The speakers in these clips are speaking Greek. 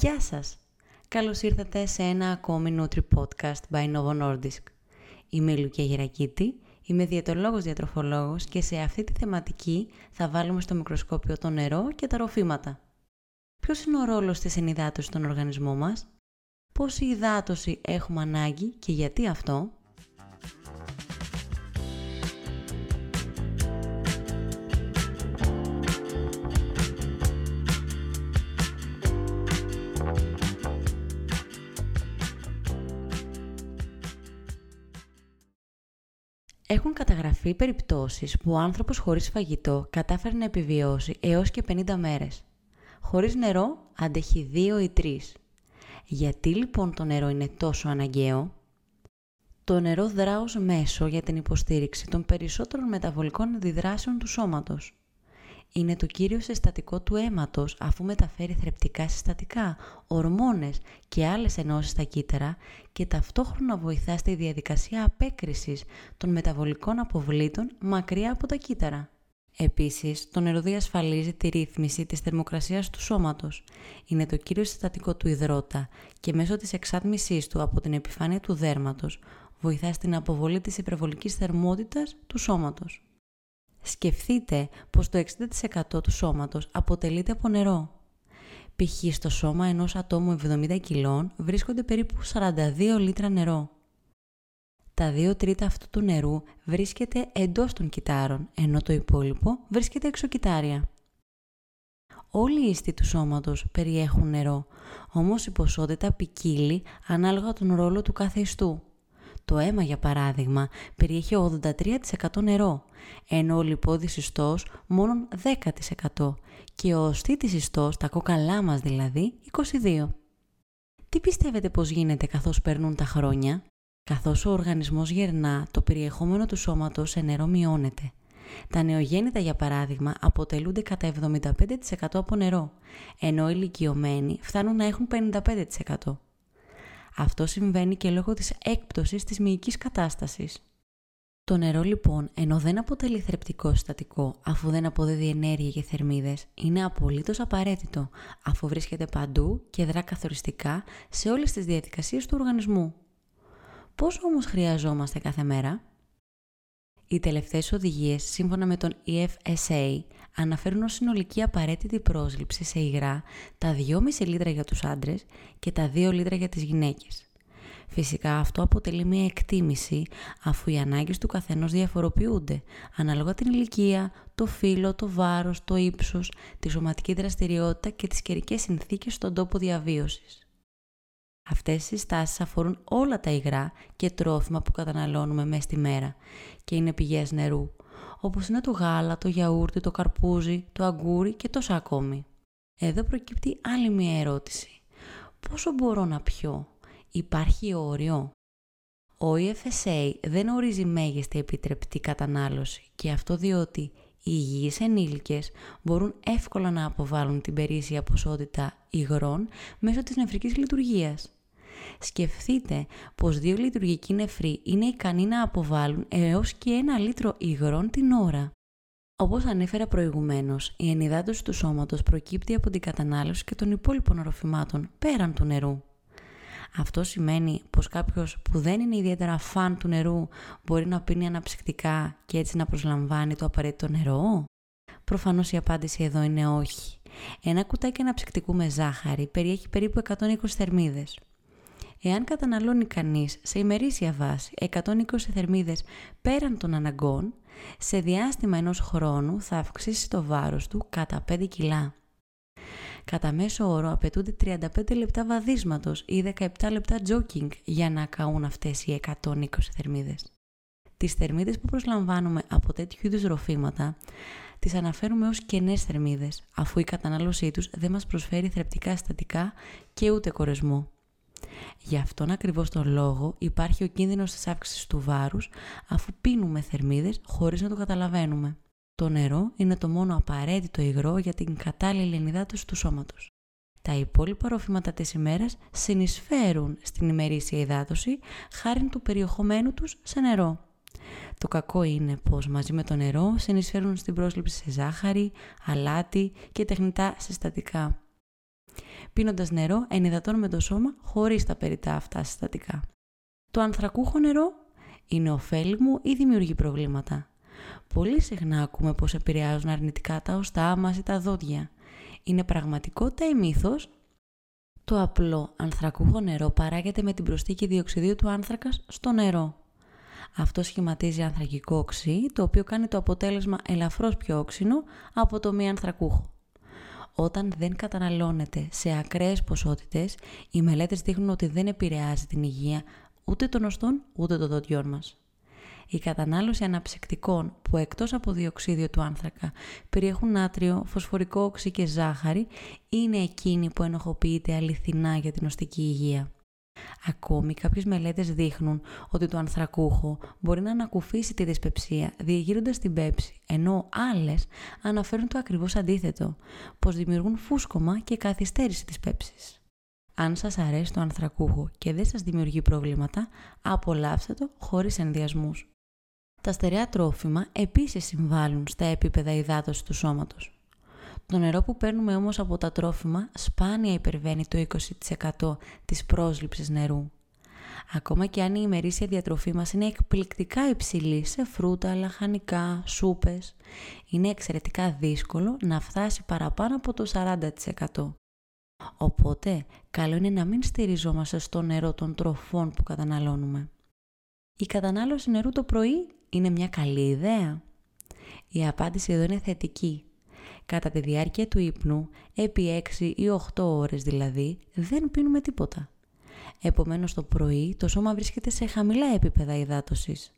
Γεια σας! Καλώς ήρθατε σε ένα ακόμη Nutri Podcast by Novo Nordisk. Είμαι η Λουκία Γερακίτη, είμαι διαιτολόγος διατροφολόγος και σε αυτή τη θεματική θα βάλουμε στο μικροσκόπιο το νερό και τα ροφήματα. Ποιος είναι ο ρόλος της ενυδάτωσης στον οργανισμό μας; Πόση υδάτωση έχουμε ανάγκη και γιατί αυτό; Έχουν καταγραφεί περιπτώσεις που ο άνθρωπος χωρίς φαγητό κατάφερε να επιβιώσει έως και 50 μέρες. Χωρίς νερό αντέχει 2 ή 3. Γιατί λοιπόν το νερό είναι τόσο αναγκαίο; Το νερό δρά ως μέσο για την υποστήριξη των περισσότερων μεταβολικών αντιδράσεων του σώματος είναι το κύριος συστατικό του αίματος αφού μεταφέρει θρεπτικά συστατικά, ορμόνες και άλλες ενώσεις στα κύτταρα και ταυτόχρονα βοηθά στη διαδικασία απέκρισης των μεταβολικών αποβλήτων μακριά από τα κύτταρα. Επίσης, το νερό διασφαλίζει τη ρύθμιση της θερμοκρασίας του σώματος. Είναι το κύριος συστατικό του υδρότα και μέσω της εξάτμισής του από την επιφάνεια του δέρματος βοηθά στην αποβολή της υπερβολικής θερμότητας του σώματος. Σκεφτείτε πως το 60% του σώματος αποτελείται από νερό. Π.χ. στο σώμα ενός ατόμου 70 κιλών βρίσκονται περίπου 42 λίτρα νερό. Τα 2 τρίτα αυτού του νερού βρίσκεται εντός των κυτάρων, ενώ το υπόλοιπο βρίσκεται έξω κυτάρια. Όλοι οι ιστοί του σώματος περιέχουν νερό, όμως η ποσότητα ποικίλει ανάλογα τον ρόλο του κάθε ιστού. Το αίμα, για παράδειγμα, περιέχει 83% νερό, ενώ ο λιπόδης ιστός μόνο 10% και ο οστήτης ιστός, τα κόκαλά μας δηλαδή, 22%. Τι πιστεύετε πως γίνεται καθώς περνούν τα χρόνια; Καθώς ο οργανισμός γερνά, το περιεχόμενο του σώματος σε νερό μειώνεται; Τα νεογέννητα, για παράδειγμα, αποτελούνται κατά 75% από νερό, ενώ οι ηλικιωμένοι φτάνουν να έχουν 55%. Αυτό συμβαίνει και λόγω της έκπτωσης της μυϊκής κατάστασης. Το νερό λοιπόν, ενώ δεν αποτελεί θρεπτικό συστατικό αφού δεν αποδίδει ενέργεια και θερμίδες, είναι απολύτως απαραίτητο αφού βρίσκεται παντού και δρά καθοριστικά σε όλες τις διαδικασίες του οργανισμού. Πώς όμως χρειαζόμαστε κάθε μέρα; Οι τελευταίες οδηγίες, σύμφωνα με τον EFSA, αναφέρουν ως συνολική απαραίτητη πρόσληψη σε υγρά τα 2,5 λίτρα για τους άντρες και τα 2 λίτρα για τις γυναίκες. Φυσικά αυτό αποτελεί μια εκτίμηση αφού οι ανάγκες του καθενός διαφοροποιούνται ανάλογα την ηλικία, το φύλλο, το βάρος, το ύψος, τη σωματική δραστηριότητα και τις καιρικές συνθήκες στον τόπο διαβίωσης. Αυτές οι στάσεις αφορούν όλα τα υγρά και τρόφιμα που καταναλώνουμε μέσα στη μέρα και είναι πηγές νερού, όπως είναι το γάλα, το γιαούρτι, το καρπούζι, το αγκούρι και τόσα ακόμη. Εδώ προκύπτει άλλη μια ερώτηση. Πόσο μπορώ να πιω; Υπάρχει όριο; Ο EFSA δεν ορίζει μέγιστη επιτρεπτή κατανάλωση και αυτό διότι οι υγιείς ενήλικες μπορούν εύκολα να αποβάλουν την περίσσια ποσότητα υγρών μέσω της νευρικής λειτουργίας. Σκεφτείτε πως δύο λειτουργικοί νεφροί είναι ικανοί να αποβάλουν έως και ένα λίτρο υγρών την ώρα. Όπως ανέφερα προηγουμένως, η ενυδάτωση τους σώματος προκύπτει από την κατανάλωση και των υπόλοιπων οροφημάτων πέραν του νερού. Αυτό σημαίνει πως κάποιος που δεν είναι ιδιαίτερα φαν του νερού μπορεί να πίνει αναψυκτικά και έτσι να προσλαμβάνει το απαραίτητο νερό; Προφανώς η απάντηση εδώ είναι όχι. Ένα κουτάκι αναψυκτικού με ζάχαρη περιέχει περίπου 120 θερμίδες. Εάν καταναλώνει κανείς σε ημερήσια βάση 120 θερμίδες πέραν των αναγκών, σε διάστημα ενός χρόνου θα αυξήσει το βάρος του κατά 5 κιλά. Κατά μέσο όρο απαιτούνται 35 λεπτά βαδίσματος ή 17 λεπτά jogging για να καούν αυτές οι 120 θερμίδες. Τις θερμίδες που προσλαμβάνουμε από τέτοιου είδους ροφήματα τις αναφέρουμε ως κενές θερμίδες, αφού η κατανάλωσή τους δεν μας προσφέρει θρεπτικά συστατικά και ούτε κορεσμό. Γι' αυτόν ακριβώς τον λόγο υπάρχει ο κίνδυνος της αύξησης του βάρους αφού πίνουμε θερμίδες χωρίς να το καταλαβαίνουμε. Το νερό είναι το μόνο απαραίτητο υγρό για την κατάλληλη ενυδάτωση του σώματος. Τα υπόλοιπα ροφήματα της ημέρας συνεισφέρουν στην ημερήσια υδάτωση χάρη του περιεχομένου τους σε νερό. Το κακό είναι πως μαζί με το νερό συνεισφέρουν στην πρόσληψη σε ζάχαρη, αλάτι και τεχνητά συστατικά. Πίνοντας νερό, ενυδατώνουμε το σώμα χωρίς τα περιτά αυτά συστατικά. Το ανθρακούχο νερό είναι ωφέλιμο ή δημιουργεί προβλήματα; Πολύ συχνά ακούμε πως επηρεάζουν αρνητικά τα οστά μας ή τα δόντια. Είναι πραγματικότητα ή μύθος; Το απλό ανθρακούχο νερό παράγεται με την προσθήκη διοξιδίου του άνθρακα στο νερό. Αυτό σχηματίζει ανθρακικό οξύ, το οποίο κάνει το αποτέλεσμα ελαφρώς πιο όξινο από το μη ανθρακούχο. Όταν δεν καταναλώνεται σε ακραίες ποσότητες, οι μελέτες δείχνουν ότι δεν επηρεάζει την υγεία ούτε των οστών ούτε των δοντιών μας. Η κατανάλωση αναψυκτικών που εκτός από διοξίδιο του άνθρακα περιέχουν νάτριο, φωσφορικό οξύ και ζάχαρη είναι εκείνη που ενοχοποιείται αληθινά για την οστική υγεία. Ακόμη κάποιες μελέτες δείχνουν ότι το ανθρακούχο μπορεί να ανακουφίσει τη δυσπεψία διεγείροντας την πέψη, ενώ άλλες αναφέρουν το ακριβώς αντίθετο, πως δημιουργούν φούσκωμα και καθυστέρηση της πέψης. Αν σας αρέσει το ανθρακούχο και δεν σας δημιουργεί προβλήματα, απολαύστε το χωρίς ενδιασμούς. Τα στερεά τρόφιμα επίσης συμβάλλουν στα επίπεδα υδάτωσης του σώματος. Το νερό που παίρνουμε όμως από τα τρόφιμα σπάνια υπερβαίνει το 20% της πρόσληψης νερού. Ακόμα και αν η ημερήσια διατροφή μας είναι εκπληκτικά υψηλή σε φρούτα, λαχανικά, σούπες, είναι εξαιρετικά δύσκολο να φτάσει παραπάνω από το 40%. Οπότε, καλό είναι να μην στηριζόμαστε στο νερό των τροφών που καταναλώνουμε. Η κατανάλωση νερού το πρωί είναι μια καλή ιδέα. Η απάντηση εδώ είναι θετική. Κατά τη διάρκεια του ύπνου, επί 6 ή 8 ώρες δηλαδή, δεν πίνουμε τίποτα. Επομένως το πρωί το σώμα βρίσκεται σε χαμηλά επίπεδα υδάτωσης.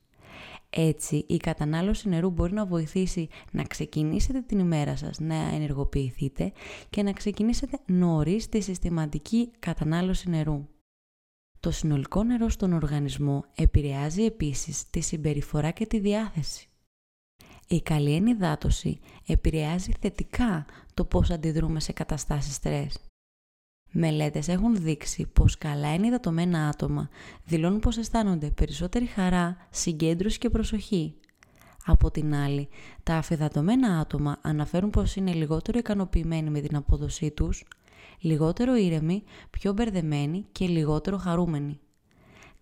Έτσι, η κατανάλωση νερού μπορεί να βοηθήσει να ξεκινήσετε την ημέρα σας, να ενεργοποιηθείτε και να ξεκινήσετε νωρίς τη συστηματική κατανάλωση νερού. Το συνολικό νερό στον οργανισμό επηρεάζει επίσης τη συμπεριφορά και τη διάθεση. Η καλή ενυδάτωση επηρεάζει θετικά το πώς αντιδρούμε σε καταστάσεις στρες. Μελέτες έχουν δείξει πως καλά ενυδατωμένα άτομα δηλώνουν πως αισθάνονται περισσότερη χαρά, συγκέντρωση και προσοχή. Από την άλλη, τα αφιδατωμένα άτομα αναφέρουν πως είναι λιγότερο ικανοποιημένοι με την απόδοσή τους, λιγότερο ήρεμοι, πιο μπερδεμένοι και λιγότερο χαρούμενοι.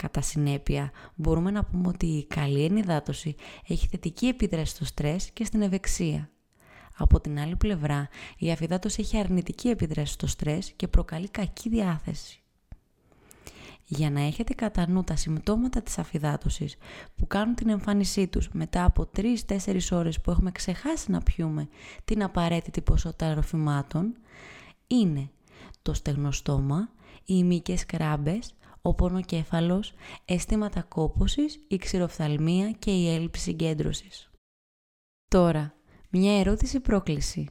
Κατά συνέπεια, μπορούμε να πούμε ότι η καλή ενυδάτωση έχει θετική επίδραση στο στρες και στην ευεξία. Από την άλλη πλευρά, η αφυδάτωση έχει αρνητική επίδραση στο στρες και προκαλεί κακή διάθεση. Για να έχετε κατά νου τα συμπτώματα της αφυδάτωσης που κάνουν την εμφάνισή τους μετά από 3-4 ώρες που έχουμε ξεχάσει να πιούμε την απαραίτητη ποσότητα ροφημάτων, είναι το στεγνοστόμα, οι μυϊκές κράμπες, ο πονοκέφαλος, αισθήματα κόπωσης, η ξηροφθαλμία και η έλλειψη συγκέντρωσης. Τώρα, μια ερώτηση πρόκληση.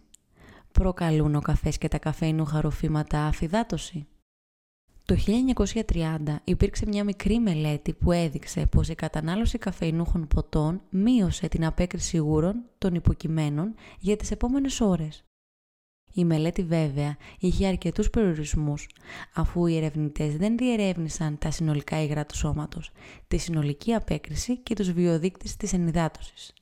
Προκαλούν ο καφές και τα καφέινου ροφήματα αφυδάτωση; Το 1930 υπήρξε μια μικρή μελέτη που έδειξε πως η κατανάλωση καφεϊνούχων ποτών μείωσε την απέκριση ούρων των υποκειμένων για τις επόμενες ώρες. Η μελέτη βέβαια είχε αρκετούς περιορισμούς, αφού οι ερευνητές δεν διερεύνησαν τα συνολικά υγρά του σώματος, τη συνολική απέκριση και τους βιοδείκτες της ενυδάτωσης.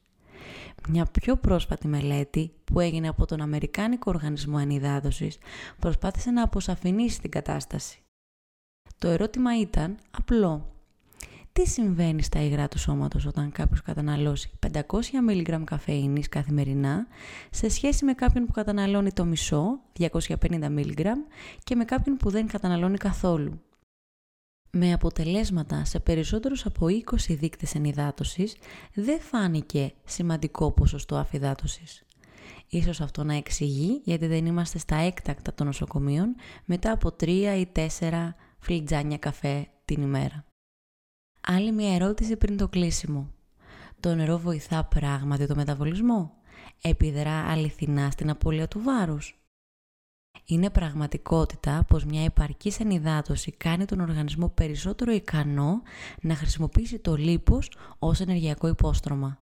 Μια πιο πρόσφατη μελέτη που έγινε από τον Αμερικάνικο Οργανισμό Ενυδάτωσης προσπάθησε να αποσαφηνίσει την κατάσταση. Το ερώτημα ήταν απλό τι συμβαίνει στα υγρά του σώματος όταν κάποιος καταναλώσει 500 mg καφεΐνης καθημερινά σε σχέση με κάποιον που καταναλώνει το μισό, 250 mg, και με κάποιον που δεν καταναλώνει καθόλου; Με αποτελέσματα σε περισσότερους από 20 δείκτες ενυδάτωσης δεν φάνηκε σημαντικό ποσοστό αφυδάτωσης. Ίσως αυτό να εξηγεί γιατί δεν είμαστε στα έκτακτα των νοσοκομείων μετά από 3 ή 4 φλιτζάνια καφέ την ημέρα. Άλλη μια ερώτηση πριν το κλείσιμο. Το νερό βοηθά πράγματι το μεταβολισμό; Επιδρά αληθινά στην απώλεια του βάρους; Είναι πραγματικότητα πως μια επαρκής ενυδάτωση κάνει τον οργανισμό περισσότερο ικανό να χρησιμοποιήσει το λίπος ως ενεργειακό υπόστρωμα.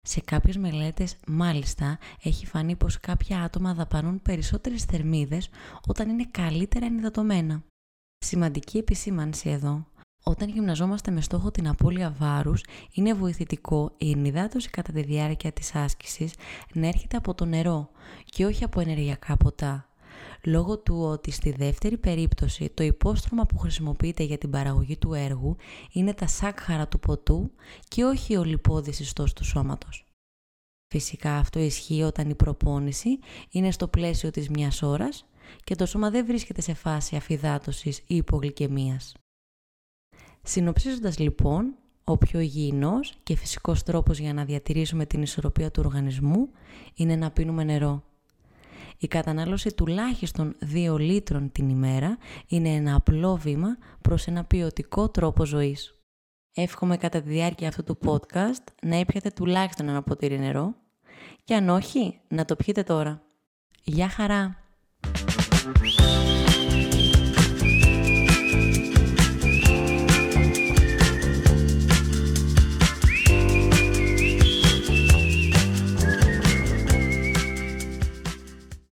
Σε κάποιες μελέτες, μάλιστα, έχει φανεί πως κάποια άτομα δαπανούν περισσότερες θερμίδες όταν είναι καλύτερα ενυδατωμένα. Σημαντική επισήμανση εδώ όταν γυμναζόμαστε με στόχο την απώλεια βάρους, είναι βοηθητικό η ενυδάτωση κατά τη διάρκεια της άσκησης να έρχεται από το νερό και όχι από ενεργειακά ποτά. λόγω του ότι στη δεύτερη περίπτωση το υπόστρωμα που χρησιμοποιείται για την παραγωγή του έργου είναι τα σάκχαρα του ποτού και όχι ο λιπόδης ιστός του σώματος. Φυσικά αυτό ισχύει όταν η προπόνηση είναι στο πλαίσιο της μιας ώρας και το σώμα δεν βρίσκεται σε φάση αφυδάτωσης ή υπογλυκαιμίας. Συνοψίζοντας λοιπόν, ο πιο υγιεινός και φυσικός τρόπος για να διατηρήσουμε την ισορροπία του οργανισμού είναι να πίνουμε νερό. Η κατανάλωση τουλάχιστον 2 λίτρων την ημέρα είναι ένα απλό βήμα προς ένα ποιοτικό τρόπο ζωής. Εύχομαι κατά τη διάρκεια αυτού του podcast να έπιατε τουλάχιστον ένα ποτήρι νερό και αν όχι, να το πιείτε τώρα. Γεια χαρά!